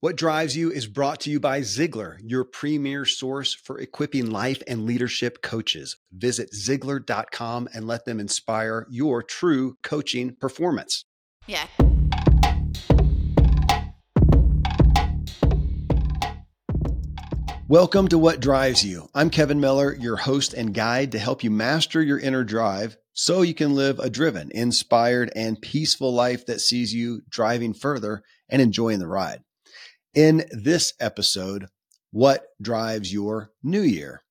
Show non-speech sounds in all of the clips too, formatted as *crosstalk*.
What Drives You is brought to you by Ziglar, your premier source for equipping life and leadership coaches. Visit Ziglar.com and let them inspire your true coaching performance. Yeah. Welcome to What Drives You. I'm Kevin Miller, your host and guide to help you master your inner drive so you can live a driven, inspired, and peaceful life that sees you driving further and enjoying the ride. In this episode, what drives your new year?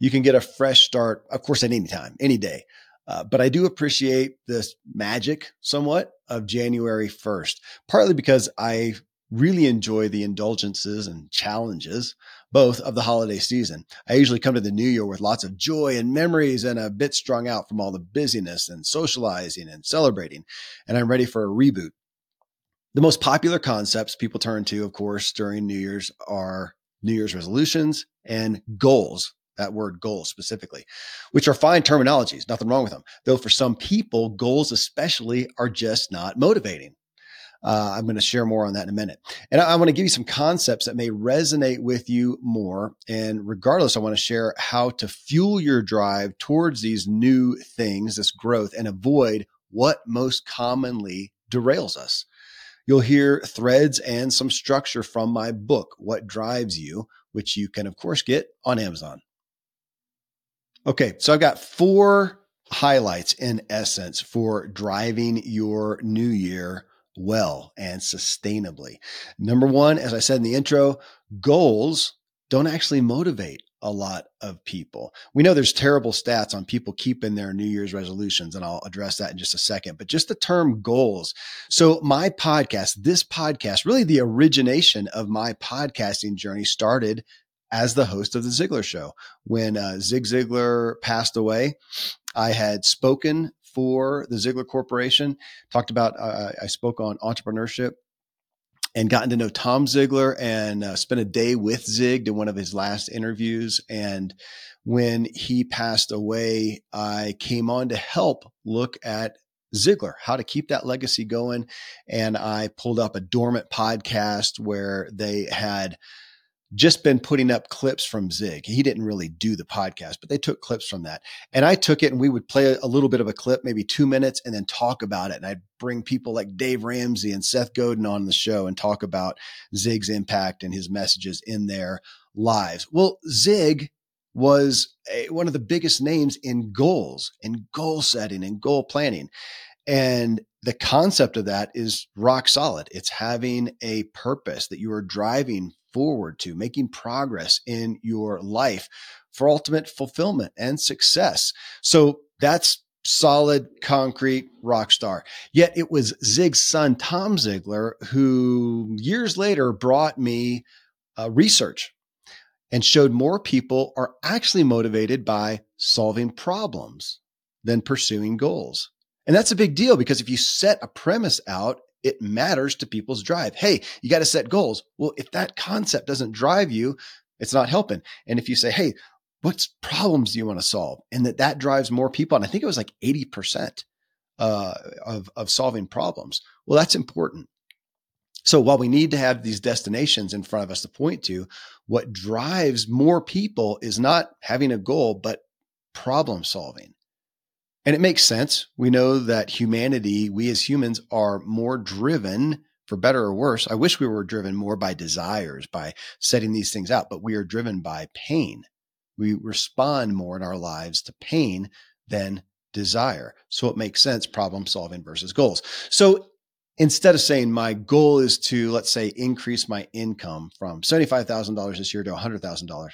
You can get a fresh start, of course, at any time, any day. Uh, but I do appreciate this magic somewhat of January 1st, partly because I really enjoy the indulgences and challenges, both of the holiday season. I usually come to the new year with lots of joy and memories and a bit strung out from all the busyness and socializing and celebrating. And I'm ready for a reboot. The most popular concepts people turn to, of course, during New Year's are New Year's resolutions and goals. That word goals specifically, which are fine terminologies, nothing wrong with them. Though for some people, goals especially are just not motivating. Uh, I'm going to share more on that in a minute. And I, I want to give you some concepts that may resonate with you more. And regardless, I want to share how to fuel your drive towards these new things, this growth, and avoid what most commonly derails us. You'll hear threads and some structure from my book, What Drives You, which you can, of course, get on Amazon. Okay, so I've got four highlights in essence for driving your new year well and sustainably. Number one, as I said in the intro, goals don't actually motivate a lot of people. We know there's terrible stats on people keeping their New Year's resolutions, and I'll address that in just a second. But just the term goals. So, my podcast, this podcast, really the origination of my podcasting journey started as the host of the Ziglar Show. When uh, Zig Ziglar passed away, I had spoken for the Ziglar Corporation, talked about, uh, I spoke on entrepreneurship and gotten to know Tom Ziglar and uh, spent a day with Zig in one of his last interviews. And when he passed away, I came on to help look at Ziglar, how to keep that legacy going. And I pulled up a dormant podcast where they had just been putting up clips from Zig. He didn't really do the podcast, but they took clips from that. And I took it and we would play a little bit of a clip, maybe two minutes, and then talk about it. And I'd bring people like Dave Ramsey and Seth Godin on the show and talk about Zig's impact and his messages in their lives. Well, Zig was a, one of the biggest names in goals and goal setting and goal planning. And the concept of that is rock solid. It's having a purpose that you are driving forward to, making progress in your life for ultimate fulfillment and success. So that's solid, concrete rock star. Yet it was Zig's son, Tom Ziglar, who years later brought me uh, research and showed more people are actually motivated by solving problems than pursuing goals. And that's a big deal because if you set a premise out, it matters to people's drive. Hey, you got to set goals. Well, if that concept doesn't drive you, it's not helping. And if you say, hey, what problems do you want to solve? And that that drives more people. And I think it was like 80% uh, of, of solving problems. Well, that's important. So while we need to have these destinations in front of us to point to, what drives more people is not having a goal, but problem solving. And it makes sense. We know that humanity, we as humans are more driven for better or worse. I wish we were driven more by desires, by setting these things out, but we are driven by pain. We respond more in our lives to pain than desire. So it makes sense problem solving versus goals. So instead of saying my goal is to, let's say, increase my income from $75,000 this year to $100,000,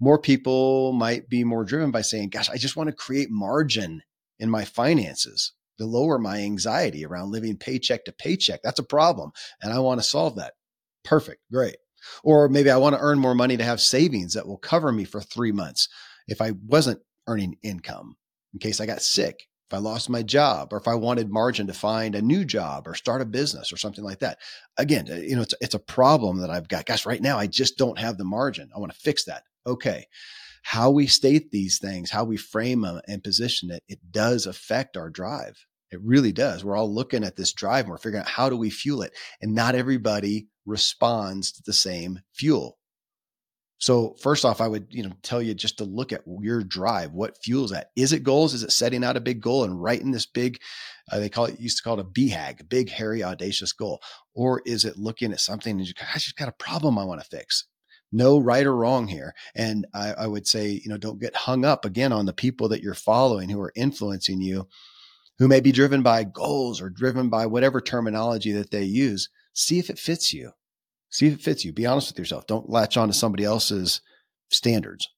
more people might be more driven by saying, gosh, I just want to create margin in my finances to lower my anxiety around living paycheck to paycheck. That's a problem. And I want to solve that. Perfect. Great. Or maybe I want to earn more money to have savings that will cover me for three months if I wasn't earning income in case I got sick, if I lost my job, or if I wanted margin to find a new job or start a business or something like that. Again, uh, you know, it's, it's a problem that I've got. Gosh, right now I just don't have the margin. I want to fix that. Okay how we state these things, how we frame them and position it, it does affect our drive. It really does. We're all looking at this drive and we're figuring out how do we fuel it. And not everybody responds to the same fuel. So first off, I would, you know, tell you just to look at your drive. What fuels that? Is it goals? Is it setting out a big goal and writing this big, uh, they call it, used to call it a BHAG, big, hairy, audacious goal? Or is it looking at something and you, I just got a problem I want to fix? No right or wrong here. And I, I, would say, you know, don't get hung up again on the people that you're following who are influencing you, who may be driven by goals or driven by whatever terminology that they use. See if it fits you. See if it fits you. Be honest with yourself. Don't latch on to somebody else's standards.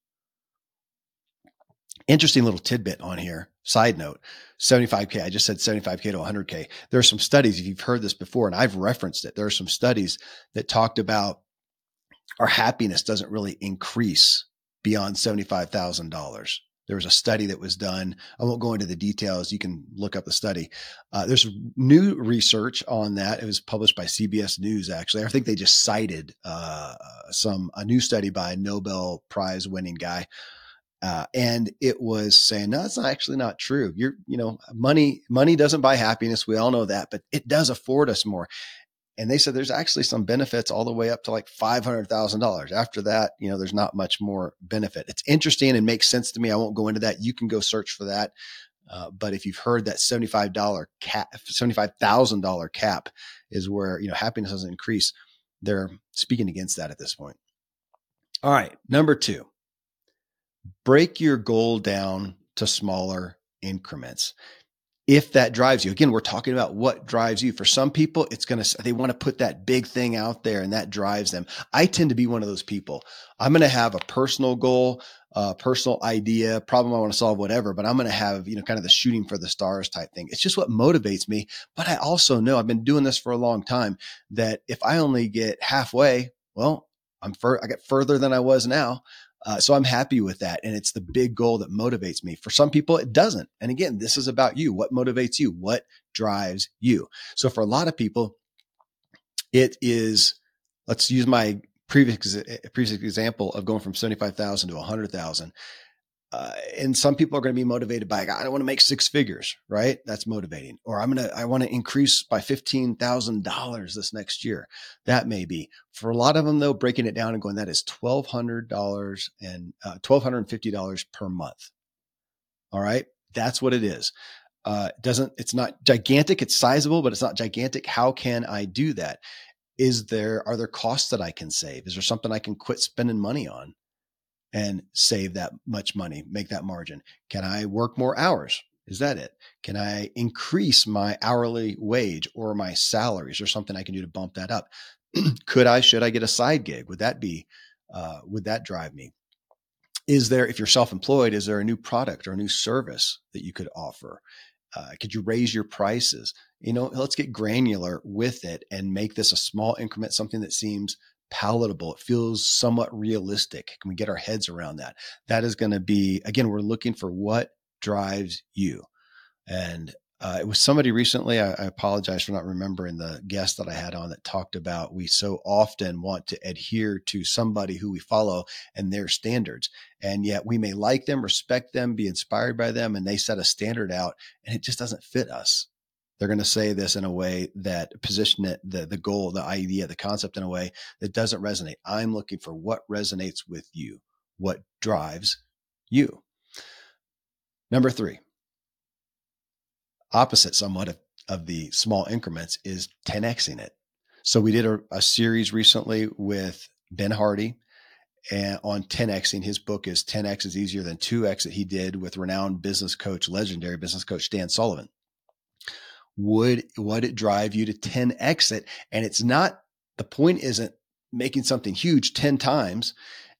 Interesting little tidbit on here. Side note 75K. I just said 75K to 100K. There are some studies, if you've heard this before, and I've referenced it, there are some studies that talked about our happiness doesn't really increase beyond $75,000. There was a study that was done. I won't go into the details. You can look up the study. Uh, there's new research on that. It was published by CBS News, actually. I think they just cited uh, some a new study by a Nobel Prize winning guy. Uh, and it was saying, no, it's not actually not true. You're, you know, money, money doesn't buy happiness. We all know that, but it does afford us more. And they said there's actually some benefits all the way up to like $500,000. After that, you know, there's not much more benefit. It's interesting and makes sense to me. I won't go into that. You can go search for that. Uh, but if you've heard that $75 cap, $75,000 cap is where, you know, happiness doesn't increase, they're speaking against that at this point. All right. Number two, break your goal down to smaller increments if that drives you. Again, we're talking about what drives you. For some people, it's going to, they want to put that big thing out there and that drives them. I tend to be one of those people. I'm going to have a personal goal, a personal idea, problem I want to solve, whatever, but I'm going to have, you know, kind of the shooting for the stars type thing. It's just what motivates me. But I also know I've been doing this for a long time that if I only get halfway, well, I'm fur- I get further than I was now. Uh, so I'm happy with that. And it's the big goal that motivates me. For some people, it doesn't. And again, this is about you. What motivates you? What drives you? So for a lot of people, it is, let's use my previous, previous example of going from 75,000 to 100,000. Uh, and some people are going to be motivated by, I don't want to make six figures, right? That's motivating. Or I'm going to, I want to increase by $15,000 this next year. That may be for a lot of them though, breaking it down and going, that is $1,200 and uh, $1,250 per month. All right. That's what it is. Uh, doesn't, it's not gigantic. It's sizable, but it's not gigantic. How can I do that? Is there, are there costs that I can save? Is there something I can quit spending money on? And save that much money, make that margin? Can I work more hours? Is that it? Can I increase my hourly wage or my salaries or something I can do to bump that up? *clears throat* Could I, should I get a side gig? Would that be, uh, would that drive me? Is there, if you're self employed, is there a new product or a new service that you could offer? Uh, could you raise your prices? You know, let's get granular with it and make this a small increment, something that seems palatable. It feels somewhat realistic. Can we get our heads around that? That is going to be, again, we're looking for what drives you. And uh, it was somebody recently. I, I, apologize for not remembering the guest that I had on that talked about we so often want to adhere to somebody who we follow and their standards. And yet we may like them, respect them, be inspired by them, and they set a standard out and it just doesn't fit us. They're going to say this in a way that position it, the, the goal, the idea, the concept in a way that doesn't resonate. I'm looking for what resonates with you, what drives you. Number three, opposite somewhat of, of the small increments is 10xing it. So we did a, a series recently with Ben Hardy and on 10xing. His book is 10x is easier than 2x that he did with renowned business coach, legendary business coach Dan Sullivan. Would would it drive you to 10x it? And it's not the point isn't making something huge 10 times.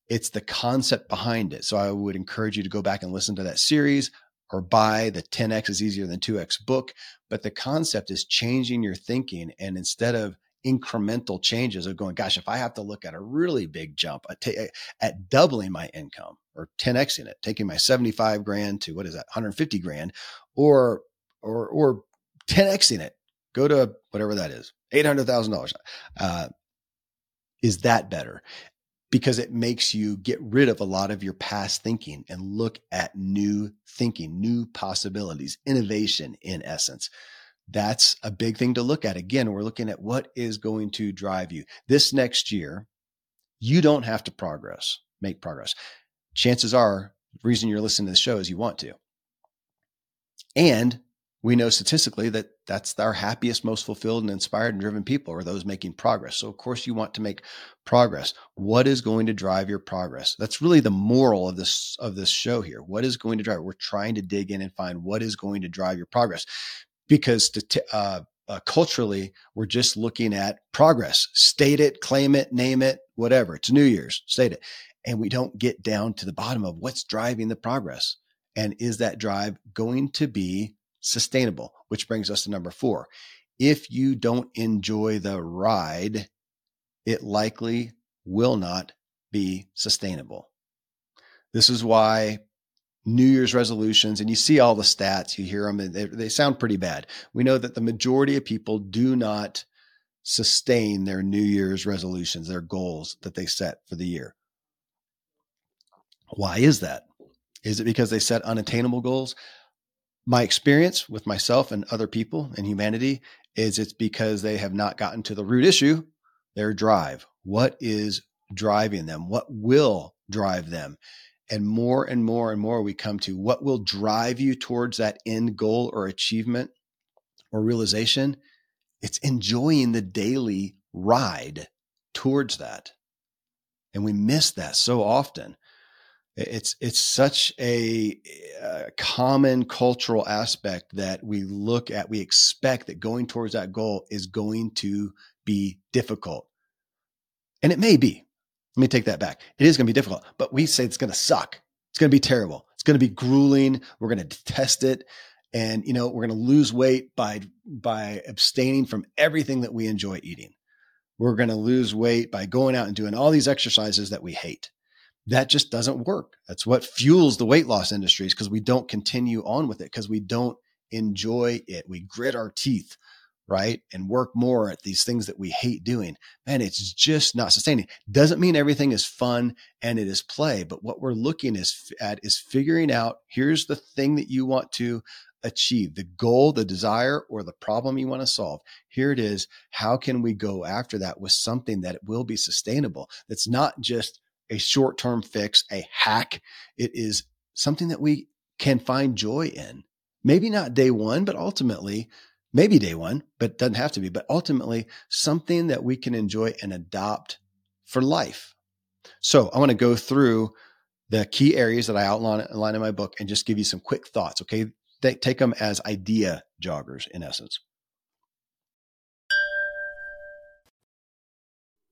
It's the concept behind it. So I would encourage you to go back and listen to that series or buy the 10x is easier than 2x book. But the concept is changing your thinking. And instead of incremental changes of going, gosh, if I have to look at a really big jump at doubling my income or 10xing it, taking my 75 grand to what is that, 150 grand, or or or 10xing it, go to whatever that is, $800,000. Uh, is that better? because it makes you get rid of a lot of your past thinking and look at new thinking, new possibilities, innovation in essence. That's a big thing to look at. Again, we're looking at what is going to drive you. This next year, you don't have to progress, make progress. Chances are, the reason you're listening to the show is you want to. And we know statistically that that's our happiest, most fulfilled, and inspired and driven people are those making progress. So, of course, you want to make progress. What is going to drive your progress? That's really the moral of this of this show here. What is going to drive? We're trying to dig in and find what is going to drive your progress, because to, uh, uh, culturally, we're just looking at progress. State it, claim it, name it, whatever. It's New Year's, state it, and we don't get down to the bottom of what's driving the progress. And is that drive going to be sustainable, which brings us to number four. If you don't enjoy the ride, it likely will not be sustainable. This is why New Year's resolutions, and you see all the stats, you hear them, and they, they sound pretty bad. We know that the majority of people do not sustain their New Year's resolutions, their goals that they set for the year. Why is that? Is it because they set unattainable goals? My experience with myself and other people and humanity is it's because they have not gotten to the root issue, their drive. What is driving them? What will drive them? And more and more and more we come to what will drive you towards that end goal or achievement or realization. It's enjoying the daily ride towards that. And we miss that so often. It's it's such a, a, common cultural aspect that we look at. We expect that going towards that goal is going to be difficult, and it may be. Let me take that back. It is going to be difficult, but we say it's going to suck. It's going to be terrible. It's going to be grueling. We're going to detest it, and you know we're going to lose weight by by abstaining from everything that we enjoy eating. We're going to lose weight by going out and doing all these exercises that we hate that just doesn't work. That's what fuels the weight loss industries because we don't continue on with it because we don't enjoy it. We grit our teeth, right? And work more at these things that we hate doing. Man, it's just not sustaining. Doesn't mean everything is fun and it is play, but what we're looking is at is figuring out here's the thing that you want to achieve, the goal, the desire, or the problem you want to solve. Here it is. How can we go after that with something that will be sustainable? That's not just a short term fix, a hack. It is something that we can find joy in. Maybe not day one, but ultimately, maybe day one, but doesn't have to be, but ultimately something that we can enjoy and adopt for life. So I want to go through the key areas that I outline, in my book and just give you some quick thoughts. Okay. Take them as idea joggers in essence.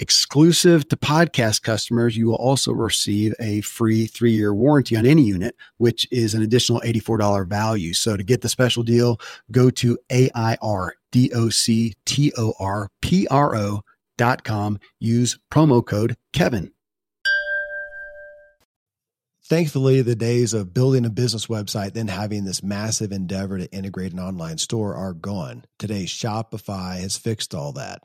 Exclusive to podcast customers, you will also receive a free three year warranty on any unit, which is an additional $84 value. So to get the special deal, go to A-I-R-D-O-C-T-O-R-P-R-O.com. Use promo code Kevin. Thankfully, the days of building a business website, then having this massive endeavor to integrate an online store are gone. Today, Shopify has fixed all that.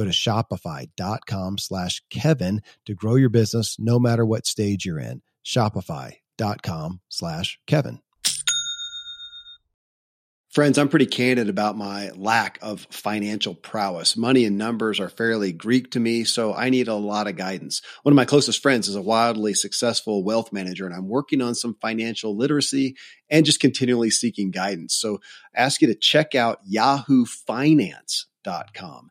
Go to shopify.com slash Kevin to grow your business no matter what stage you're in. Shopify.com slash Kevin. Friends, I'm pretty candid about my lack of financial prowess. Money and numbers are fairly Greek to me, so I need a lot of guidance. One of my closest friends is a wildly successful wealth manager, and I'm working on some financial literacy and just continually seeking guidance. So I ask you to check out yahoo yahoofinance.com.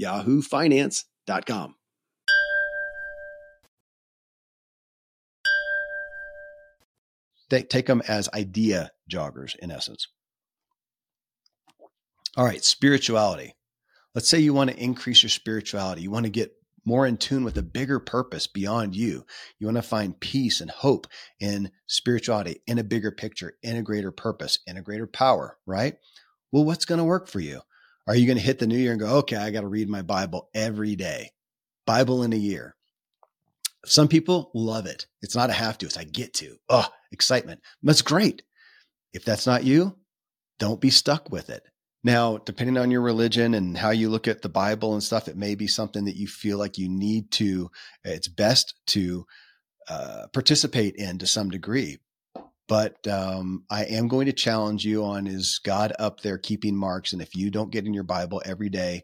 yahoofinance.com. They take them as idea joggers, in essence. All right, spirituality. Let's say you want to increase your spirituality. You want to get more in tune with a bigger purpose beyond you. You want to find peace and hope in spirituality, in a bigger picture, in a greater purpose, in a greater power, right? Well, what's going to work for you? Are you going to hit the new year and go, okay, I got to read my Bible every day? Bible in a year. Some people love it. It's not a have to, it's I get to. Oh, excitement. That's great. If that's not you, don't be stuck with it. Now, depending on your religion and how you look at the Bible and stuff, it may be something that you feel like you need to, it's best to uh, participate in to some degree but um, I am going to challenge you on is God up there keeping marks? And if you don't get in your Bible every day,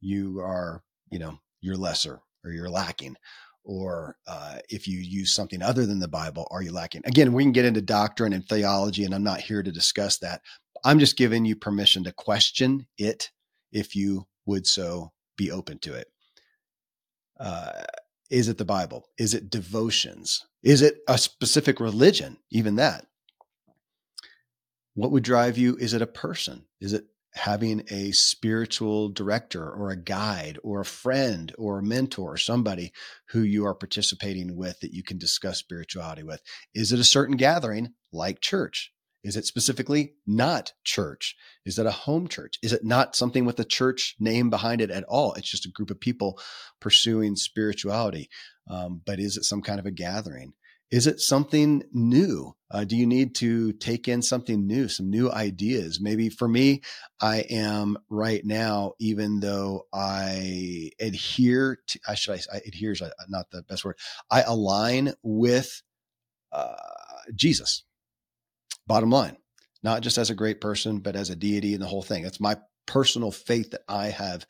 you are, you know, you're lesser or you're lacking. Or uh, if you use something other than the Bible, are you lacking? Again, we can get into doctrine and theology, and I'm not here to discuss that. I'm just giving you permission to question it if you would so be open to it. Uh, Is it the Bible? Is it devotions? Is it a specific religion? Even that. What would drive you? Is it a person? Is it having a spiritual director or a guide or a friend or a mentor, or somebody who you are participating with that you can discuss spirituality with? Is it a certain gathering like church? Is it specifically not church? Is it a home church? Is it not something with a church name behind it at all? It's just a group of people pursuing spirituality. Um, but is it some kind of a gathering? Is it something new? Uh, do you need to take in something new, some new ideas? Maybe for me, I am right now, even though I adhere to, I should I, I adhere is not the best word. I align with uh, Jesus. Bottom line, not just as a great person, but as a deity and the whole thing. That's my personal faith that I have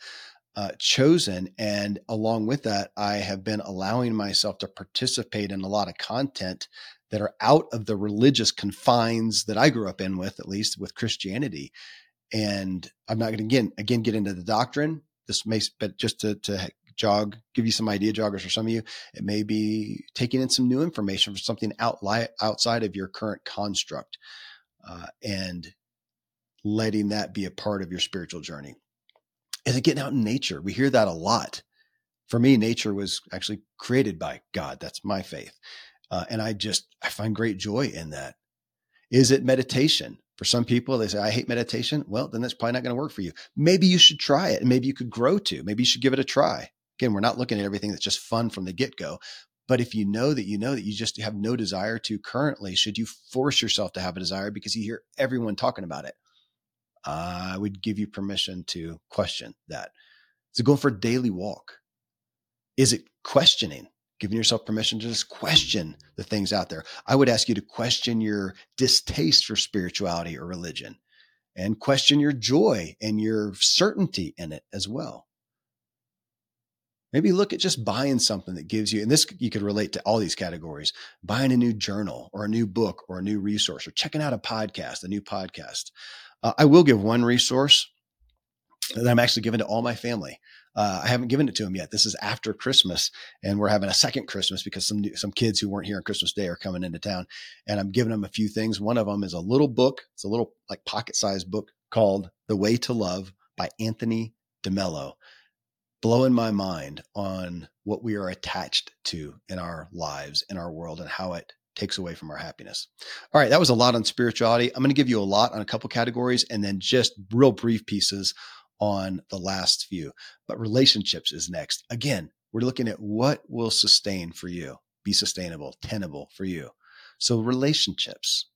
uh, chosen. And along with that, I have been allowing myself to participate in a lot of content that are out of the religious confines that I grew up in with, at least with Christianity. And I'm not going to again again get into the doctrine. This may, but just to, to jog, give you some idea joggers for some of you, it may be taking in some new information for something out, outside of your current construct, uh, and letting that be a part of your spiritual journey is it getting out in nature? We hear that a lot. For me, nature was actually created by God. That's my faith. Uh, and I just, I find great joy in that. Is it meditation? For some people, they say, I hate meditation. Well, then that's probably not going to work for you. Maybe you should try it and maybe you could grow to. Maybe you should give it a try. Again, we're not looking at everything that's just fun from the get go. But if you know that you know that you just have no desire to currently, should you force yourself to have a desire because you hear everyone talking about it? I would give you permission to question that. Is it going for a daily walk? Is it questioning? Giving yourself permission to just question the things out there. I would ask you to question your distaste for spirituality or religion and question your joy and your certainty in it as well. Maybe look at just buying something that gives you, and this you could relate to all these categories buying a new journal or a new book or a new resource or checking out a podcast, a new podcast. Uh, I will give one resource that I'm actually giving to all my family. Uh, I haven't given it to them yet. This is after Christmas, and we're having a second Christmas because some some kids who weren't here on Christmas Day are coming into town, and I'm giving them a few things. One of them is a little book. It's a little like pocket sized book called "The Way to Love" by Anthony DeMello. Blowing my mind on what we are attached to in our lives, in our world, and how it takes away from our happiness. All right, that was a lot on spirituality. I'm going to give you a lot on a couple categories and then just real brief pieces on the last few. But relationships is next. Again, we're looking at what will sustain for you, be sustainable, tenable for you. So, relationships.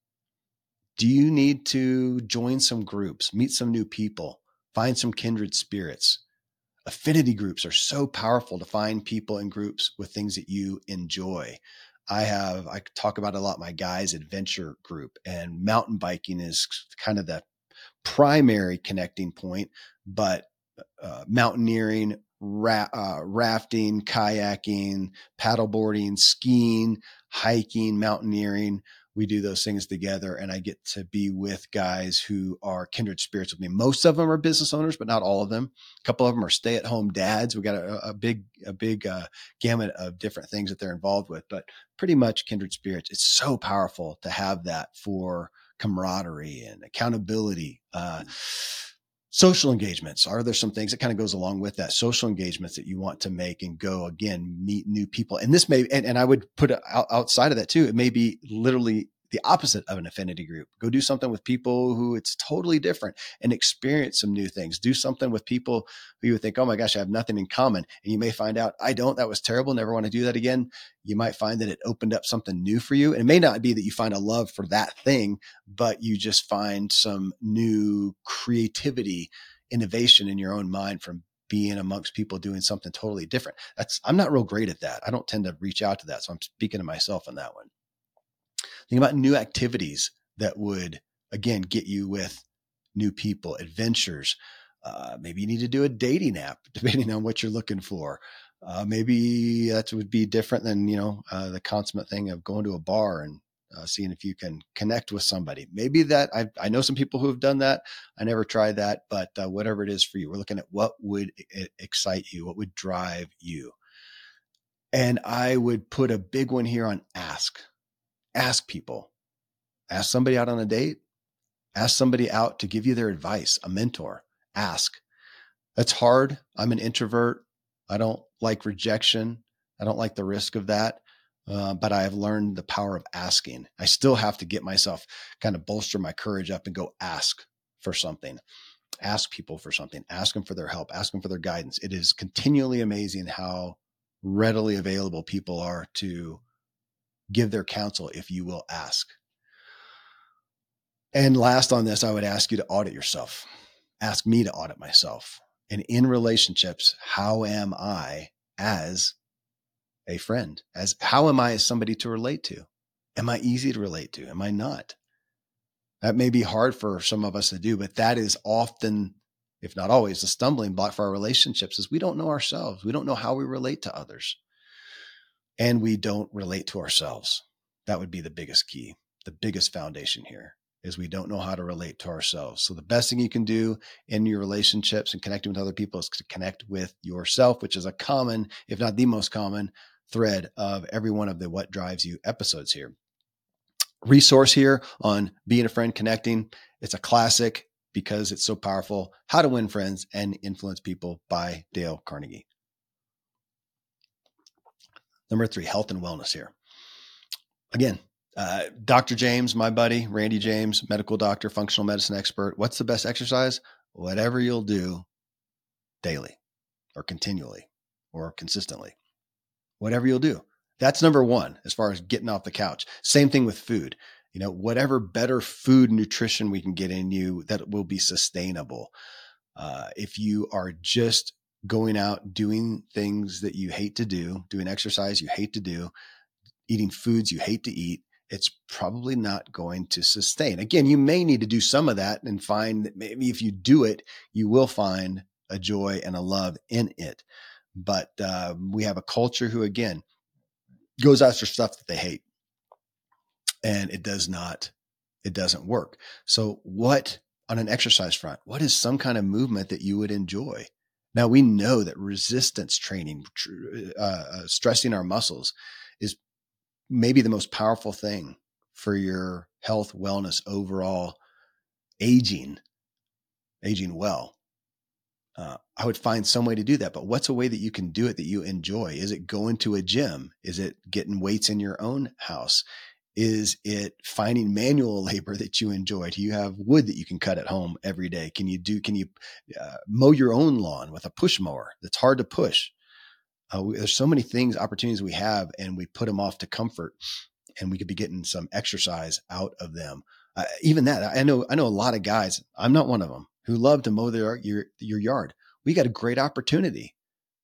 Do you need to join some groups, meet some new people, find some kindred spirits? Affinity groups are so powerful to find people in groups with things that you enjoy. I have, I talk about a lot my guys adventure group and mountain biking is kind of the primary connecting point, but uh, mountaineering, ra- uh, rafting, kayaking, paddleboarding, skiing, hiking, mountaineering, we do those things together and I get to be with guys who are kindred spirits with me. Most of them are business owners, but not all of them. A couple of them are stay at home dads. We got a, a big, a big uh, gamut of different things that they're involved with, but pretty much kindred spirits. It's so powerful to have that for camaraderie and accountability. Uh, social engagements are there some things that kind of goes along with that? Social engagements that you want to make and go again meet new people and this may and, and i would put outside of that too it may be literally the opposite of an affinity group. Go do something with people who it's totally different and experience some new things. Do something with people who you would think, oh my gosh, I have nothing in common. And you may find out, I don't, that was terrible, never want to do that again. You might find that it opened up something new for you. And it may not be that you find a love for that thing, but you just find some new creativity, innovation in your own mind from being amongst people doing something totally different. That's I'm not real great at that. I don't tend to reach out to that. So I'm speaking to myself on that one. Think about new activities that would, again, get you with new people, adventures. Uh, maybe you need to do a dating app, *laughs* depending on what you're looking for. Uh, maybe that would be different than you know uh, the consummate thing of going to a bar and uh, seeing if you can connect with somebody. Maybe that I, I know some people who have done that. I never tried that, but uh, whatever it is for you, we're looking at what would excite you, what would drive you And I would put a big one here on ask. Ask people. Ask somebody out on a date. Ask somebody out to give you their advice, a mentor. Ask. That's hard. I'm an introvert. I don't like rejection. I don't like the risk of that. Uh, but I have learned the power of asking. I still have to get myself kind of bolster my courage up and go ask for something, ask people for something, ask them for their help, ask them for their guidance. It is continually amazing how readily available people are to give their counsel if you will ask. And last on this, I would ask you to audit yourself. Ask me to audit myself. And in relationships, how am I as a friend? As how am I as somebody to relate to? Am I easy to relate to? Am I not? That may be hard for some of us to do, but that is often, if not always, the stumbling block for our relationships is we don't know ourselves. We don't know how we relate to others. And we don't relate to ourselves. That would be the biggest key, the biggest foundation here is we don't know how to relate to ourselves. So the best thing you can do in your relationships and connecting with other people is to connect with yourself, which is a common, if not the most common thread of every one of the What Drives You episodes here. Resource here on being a friend, connecting. It's a classic because it's so powerful. How to Win Friends and Influence People by Dale Carnegie. Number three, health and wellness here. Again, uh, Dr. James, my buddy, Randy James, medical doctor, functional medicine expert. What's the best exercise? Whatever you'll do daily or continually or consistently. Whatever you'll do. That's number one as far as getting off the couch. Same thing with food. You know, whatever better food nutrition we can get in you that will be sustainable. Uh, if you are just going out doing things that you hate to do, doing exercise you hate to do, eating foods you hate to eat, it's probably not going to sustain. Again, you may need to do some of that and find that maybe if you do it, you will find a joy and a love in it. But uh, we have a culture who, again, goes after stuff that they hate, and it does not, it doesn't work. So, what on an exercise front? What is some kind of movement that you would enjoy? Now we know that resistance training, uh, uh, stressing our muscles, is maybe the most powerful thing for your health, wellness, overall aging, aging well. Uh, I would find some way to do that. But what's a way that you can do it that you enjoy? Is it going to a gym? Is it getting weights in your own house? Is it finding manual *laughs* labor that you enjoy? Do you have wood that you can cut at home every day? Can you do? Can you uh, mow your own lawn with a push mower? That's hard to push. Uh, we, there's so many things, opportunities we have, and we put them off to comfort, and we could be getting some exercise out of them. Uh, even that, I know, I know a lot of guys. I'm not one of them who love to mow their your your yard. We got a great opportunity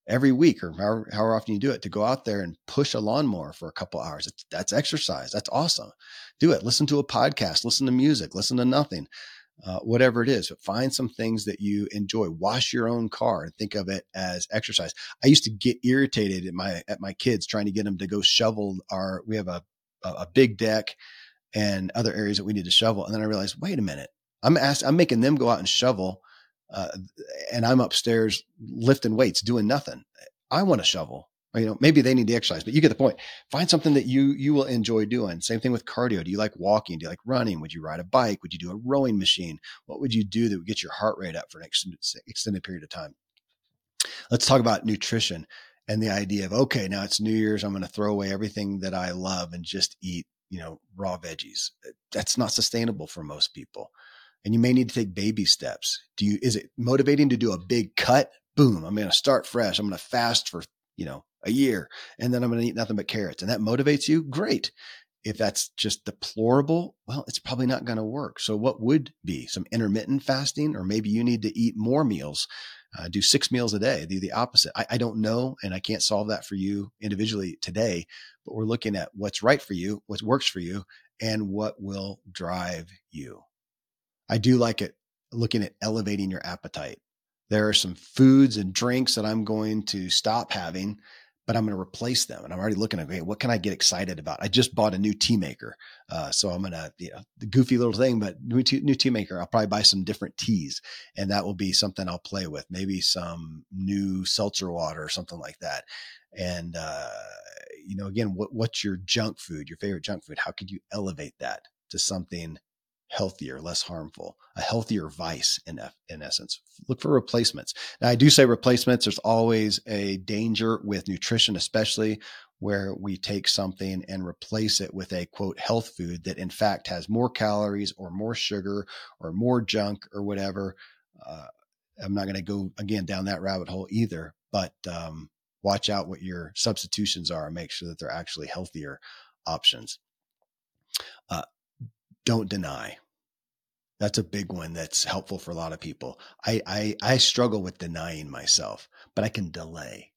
every week or however, however often you do it to go out there and push a lawnmower for a couple hours. It's, that's exercise. That's awesome. Do it. Listen to a podcast. Listen to music. Listen to nothing uh, whatever it is, but find some things that you enjoy. Wash your own car and think of it as exercise. I used to get irritated at my at my kids trying to get them to go shovel our. We have a a big deck and other areas that we need to shovel, and then I realized, wait a minute, I'm asked, I'm making them go out and shovel, uh, and I'm upstairs lifting weights, doing nothing. I want to shovel. You know maybe they need the exercise but you get the point. Find something that you you will enjoy doing. Same thing with cardio. Do you like walking? Do you like running? Would you ride a bike? Would you do a rowing machine? What would you do that would get your heart rate up for an extended period of time? Let's talk about nutrition and the idea of okay now it's new year's i'm going to throw away everything that i love and just eat you know raw veggies. That's not sustainable for most people and you may need to take baby steps do you is it motivating to do a big cut boom i'm going to start fresh i'm going to fast for you know a year and then I'm going to eat nothing but carrots. And that motivates you. Great. If that's just deplorable, well, it's probably not going to work. So, what would be some intermittent fasting, or maybe you need to eat more meals, uh, do six meals a day, do the opposite? I, I don't know, and I can't solve that for you individually today, but we're looking at what's right for you, what works for you, and what will drive you. I do like it looking at elevating your appetite. There are some foods and drinks that I'm going to stop having but I'm going to replace them. And I'm already looking at, okay, what can I get excited about? I just bought a new tea maker. Uh, so I'm going to, you know, the goofy little thing, but new tea, new tea maker, I'll probably buy some different teas and that will be something I'll play with. Maybe some new seltzer water or something like that. And, uh, you know, again, what, what's your junk food, your favorite junk food? How could you elevate that to something healthier, less harmful, a healthier vice in in essence. Look for replacements. Now, I do say replacements. There's always a danger with nutrition, especially where we take something and replace it with a quote health food that in fact has more calories or more sugar or more junk or whatever. Uh, I'm not going to go again down that rabbit hole either, but um, watch out what your substitutions are and make sure that they're actually healthier options. Uh, don't deny that's a big one that's helpful for a lot of people. I, I, I struggle with denying myself, but I can delay.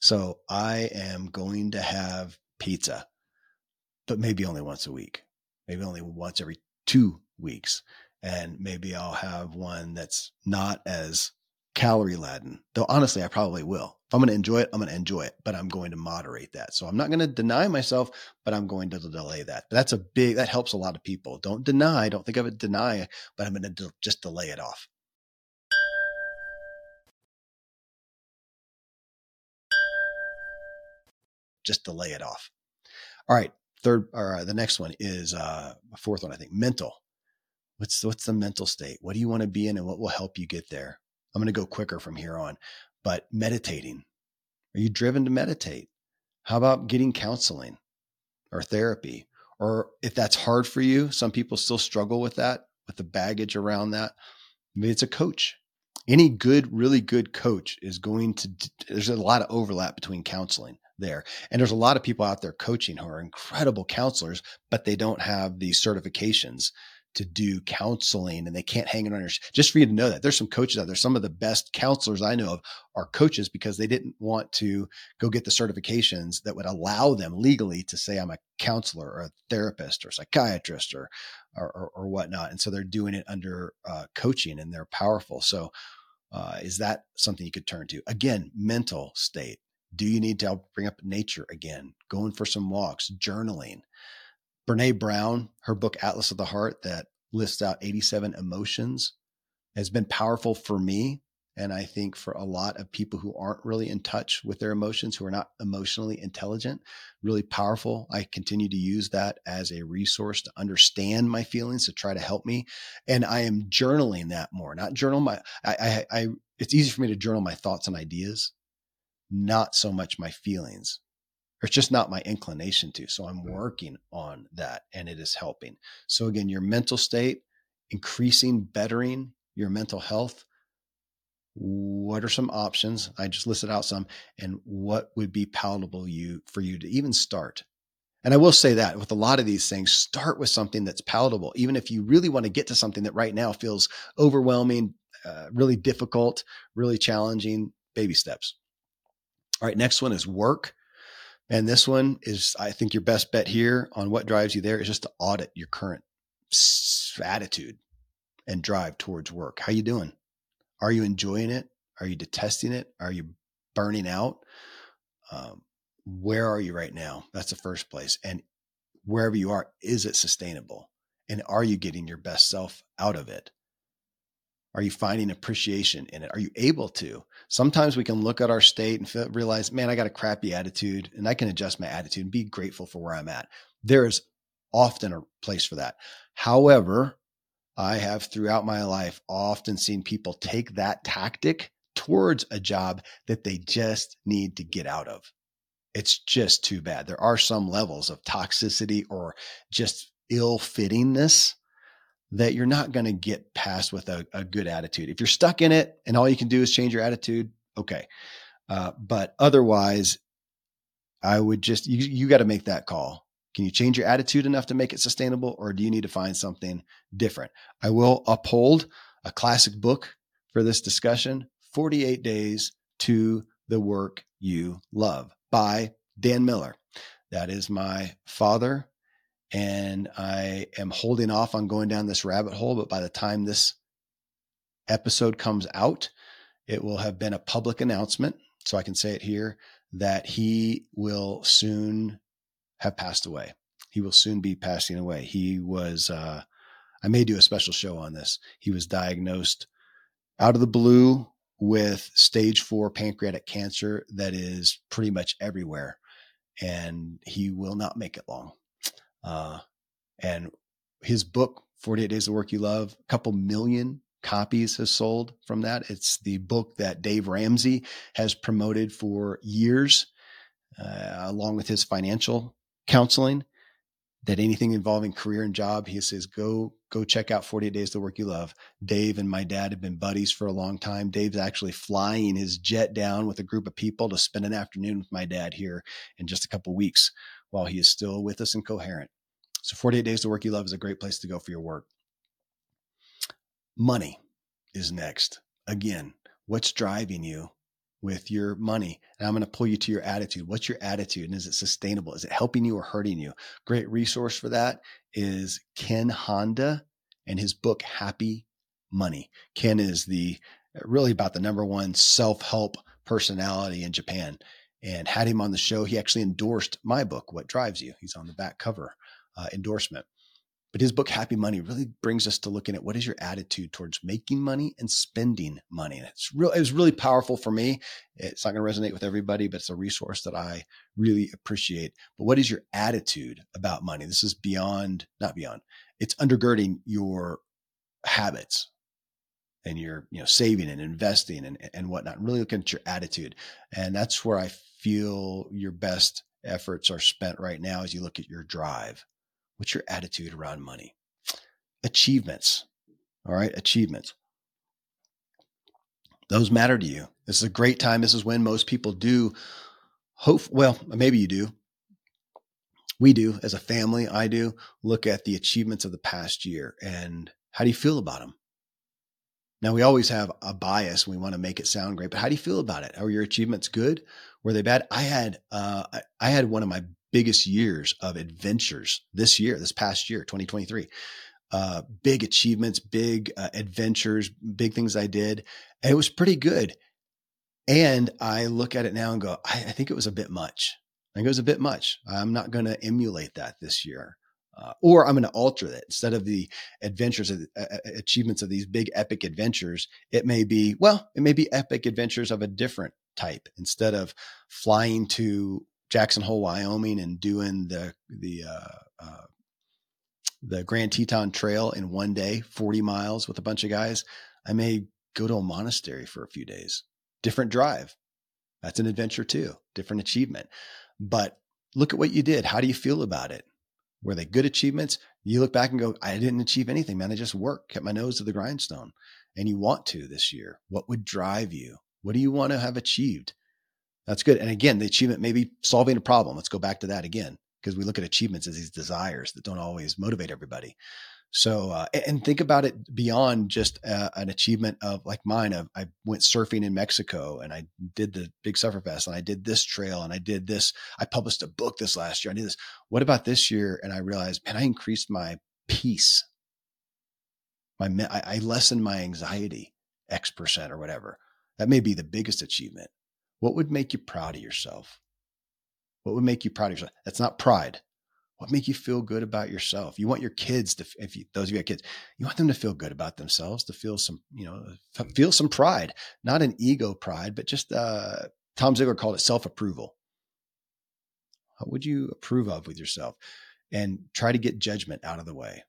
So I am going to have pizza, but maybe only once a week, maybe only once every two weeks. And maybe I'll have one that's not as calorie laden, though honestly, I probably will. If I'm going to enjoy it, I'm going to enjoy it, but I'm going to moderate that. So I'm not going to deny myself, but I'm going to delay that. But that's a big, that helps a lot of people. Don't deny, don't think of it deny, but I'm going to de- just delay it off. Just delay it off. All right. Third, or uh, the next one is uh, fourth one, I think mental. What's, what's the mental state? What do you want to be in and what will help you get there? I'm going to go quicker from here on. But meditating, are you driven to meditate? How about getting counseling or therapy? Or if that's hard for you, some people still struggle with that, with the baggage around that. Maybe it's a coach. Any good, really good coach is going to, there's a lot of overlap between counseling there. And there's a lot of people out there coaching who are incredible counselors, but they don't have these certifications to do counseling and they can't hang it on your just for you to know that. There's some coaches out there some of the best counselors i know of are coaches because they didn't want to go get the certifications that would allow them legally to say i'm a counselor or a therapist or psychiatrist or or, or, or whatnot. And so they're doing it under uh, coaching and they're powerful. So uh, is that something you could turn to? Again mental state. Do you need to bring up nature again? Going for some walks journaling Brene Brown, her book Atlas of the Heart, that lists out 87 emotions, has been powerful for me. And I think for a lot of people who aren't really in touch with their emotions, who are not emotionally intelligent, really powerful. I continue to use that as a resource to understand my feelings, to try to help me. And I am journaling that more, not journal my, I, I, I it's easy for me to journal my thoughts and ideas, not so much my feelings or it's just not my inclination to. So I'm working on that and it is helping. So again, your mental state, increasing, bettering your mental health. What are some options? I just listed out some and what would be palatable you for you to even start. And I will say that with a lot of these things, start with something that's palatable. Even if you really want to get to something that right now feels overwhelming, uh, really difficult, really challenging, baby steps. All right, next one is work. And this one is, I think, your best bet here on what drives you there is just to audit your current attitude and drive towards work. How you doing? Are you enjoying it? Are you detesting it? Are you burning out? Um, where are you right now? That's the first place. And wherever you are, is it sustainable? And are you getting your best self out of it? Are you finding appreciation in it? Are you able to? Sometimes we can look at our state and feel, realize, man, I got a crappy attitude and I can adjust my attitude and be grateful for where I'm at. There is often a place for that. However, I have throughout my life often seen people take that tactic towards a job that they just need to get out of. It's just too bad. There are some levels of toxicity or just ill fittingness that you're not going to get past with a, a, good attitude. If you're stuck in it and all you can do is change your attitude, okay. Uh, but otherwise, I would just, you, you got to make that call. Can you change your attitude enough to make it sustainable, or do you need to find something different? I will uphold a classic book for this discussion 48 Days to the Work You Love by Dan Miller. That is my father and I am holding off on going down this rabbit hole. But by the time this episode comes out, it will have been a public announcement. So I can say it here that he will soon have passed away. He will soon be passing away. He was, uh, I may do a special show on this. He was diagnosed out of the blue with stage four pancreatic cancer that is pretty much everywhere. And he will not make it long. Uh, and his book, 48 Days of Work You Love, a couple million copies has sold from that. It's the book that Dave Ramsey has promoted for years, uh, along with his financial counseling. That anything involving career and job, he says, go go check out 48 Days to Work You Love. Dave and my dad have been buddies for a long time. Dave's actually flying his jet down with a group of people to spend an afternoon with my dad here in just a couple weeks while he is still with us and coherent. So 48 Days to Work You Love is a great place to go for your work. Money is next. Again, what's driving you with your money? And I'm going to pull you to your attitude. What's your attitude? And is it sustainable? Is it helping you or hurting you? Great resource for that is Ken Honda and his book, Happy Money. Ken is the really about the number one self help personality in Japan and had him on the show. He actually endorsed my book, What Drives You. He's on the back cover uh, endorsement. But his book, Happy Money, really brings us to looking at what is your attitude towards making money and spending money. And it's real, it was really powerful for me. It's not going to resonate with everybody, but it's a resource that I really appreciate. But what is your attitude about money? This is beyond, not beyond, it's undergirding your habits and your, you know, saving and investing and, and whatnot. Really looking at your attitude. And that's where I feel your best efforts are spent right now as you look at your drive What's your attitude around money? Achievements. All right, achievements. Those matter to you. This is a great time. This is when most people do hope, well, maybe you do. We do as a family, I do look at the achievements of the past year and how do you feel about them? Now, we always have a bias. We want to make it sound great, but how do you feel about it? Are your achievements good? Were they bad? I had, uh, I had one of my biggest years of adventures this year, this past year, 2023. Uh, big achievements, big uh, adventures, big things I did. And it was pretty good. And I look at it now and go, I, I think it was a bit much. I think it was a bit much. I'm not going to emulate that this year. Uh, or I'm going to alter that instead of the adventures, of, uh, uh, achievements of these big epic adventures. It may be, well, it may be epic adventures of a different type instead of flying to Jackson Hole, Wyoming, and doing the the uh, uh, the Grand Teton Trail in one day, forty miles with a bunch of guys. I may go to a monastery for a few days. Different drive. That's an adventure too. Different achievement. But look at what you did. How do you feel about it? Were they good achievements? You look back and go, I didn't achieve anything, man. I just worked, kept my nose to the grindstone. And you want to this year. What would drive you? What do you want to have achieved? That's good. And again, the achievement may be solving a problem. Let's go back to that again, because we look at achievements as these desires that don't always motivate everybody. So, uh, and think about it beyond just uh, an achievement of like mine. Of I went surfing in Mexico and I did the big Sufferfest and I did this trail and I did this. I published a book this last year. I did this. What about this year? And I realized, man, I increased my peace. My I lessened my anxiety X percent or whatever. That may be the biggest achievement. What would make you proud of yourself? What would make you proud of yourself? That's not pride. What make you feel good about yourself? You want your kids to, if you, those of you have kids, you want them to feel good about themselves, to feel some, you know, feel some pride, not an ego pride, but just, uh, Tom Ziglar called it self approval. What would you approve of with yourself? And try to get judgment out of the way.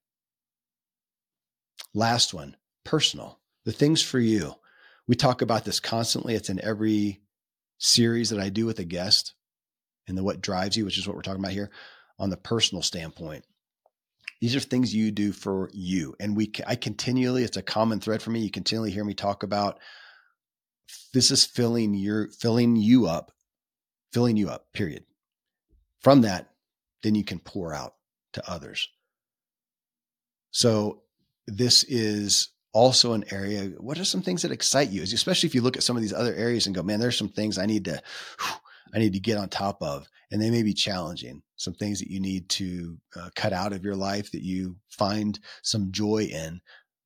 Last one, personal. The things for you. We talk about this constantly. It's in every series that I do with a guest and the what drives you, which is what we're talking about here on the personal standpoint. These are things you do for you. And we, I continually, it's a common thread for me. You continually hear me talk about this is filling your, filling you up, filling you up, period. From that, then you can pour out to others. So this is also an area what are some things that excite you? Especially if you look at some of these other areas and go man there's some things i need to i need to get on top of and they may be challenging some things that you need to uh, cut out of your life that you find some joy in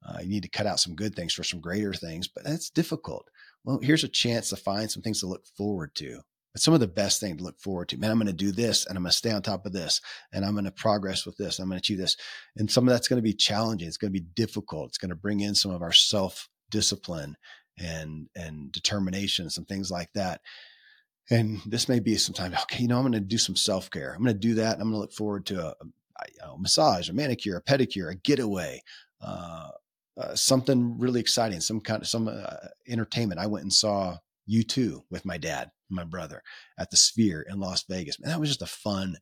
uh, you need to cut out some good things for some greater things but that's difficult. Well here's a chance to find some things to look forward to some of the best thing to look forward to. Man, I'm going to do this and I'm going to stay on top of this and I'm going to progress with this. I'm going to achieve this. And some of that's going to be challenging. It's going to be difficult. It's going to bring in some of our self discipline and, and determination, some things like that. And this may be sometimes, okay, you know, I'm going to do some self care. I'm going to do that. I'm going to look forward to a, a, a massage, a manicure, a pedicure, a getaway, uh, uh, something really exciting, some kind of some uh, entertainment. I went and saw U2 with my dad my brother at the Sphere in Las Vegas. Man, that was just a fun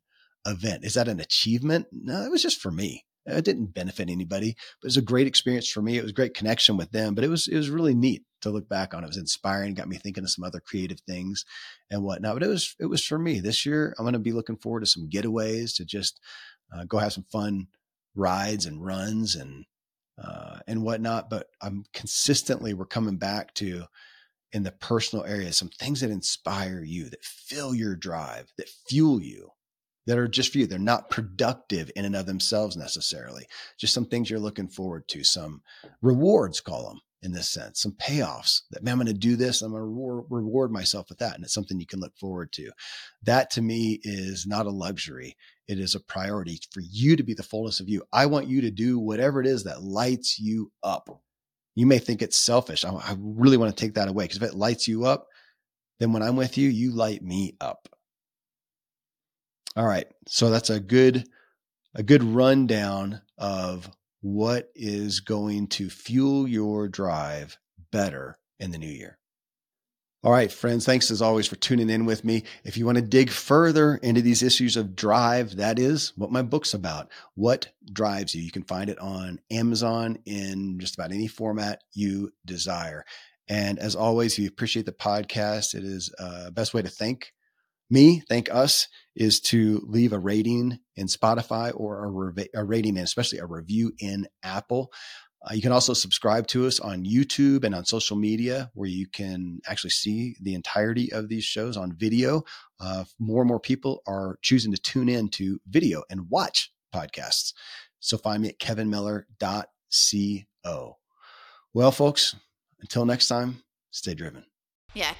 event. Is that an achievement? No, it was just for me. It didn't benefit anybody, but it was a great experience for me. It was great connection with them, but it was it was really neat to look back on. It was inspiring, got me thinking of some other creative things and whatnot. But it was it was for me this year. I'm going to be looking forward to some getaways to just uh, go have some fun rides and runs and uh, and whatnot. But I'm consistently we're coming back to in the personal area some things that inspire you, that fill your drive, that fuel you, that are just for you. They're not productive in and of themselves necessarily. Just some things you're looking forward to, some rewards, call them in this sense, some payoffs that, man, I'm going to do this. I'm going to reward, reward myself with that. And it's something you can look forward to. That to me is not a luxury. It is a priority for you to be the fullness of you. I want you to do whatever it is that lights you up. You may think it's selfish. I, I really want to take that away because if it lights you up, then when I'm with you, you light me up. All right. So that's a good, a good rundown of what is going to fuel your drive better in the new year. All right, friends, thanks as always for tuning in with me. If you want to dig further into these issues of drive, that is what my book's about. What drives you? You can find it on Amazon in just about any format you desire. And as always, if you appreciate the podcast, it is uh, best way to thank me, thank us, is to leave a rating in Spotify or a, re- a rating and especially a review in Apple. Uh, you can also subscribe to us on YouTube and on social media, where you can actually see the entirety of these shows on video. Uh, more and more people are choosing to tune in to video and watch podcasts. So find me at kevinmiller.co. Well, folks, until next time, stay driven. Yeah.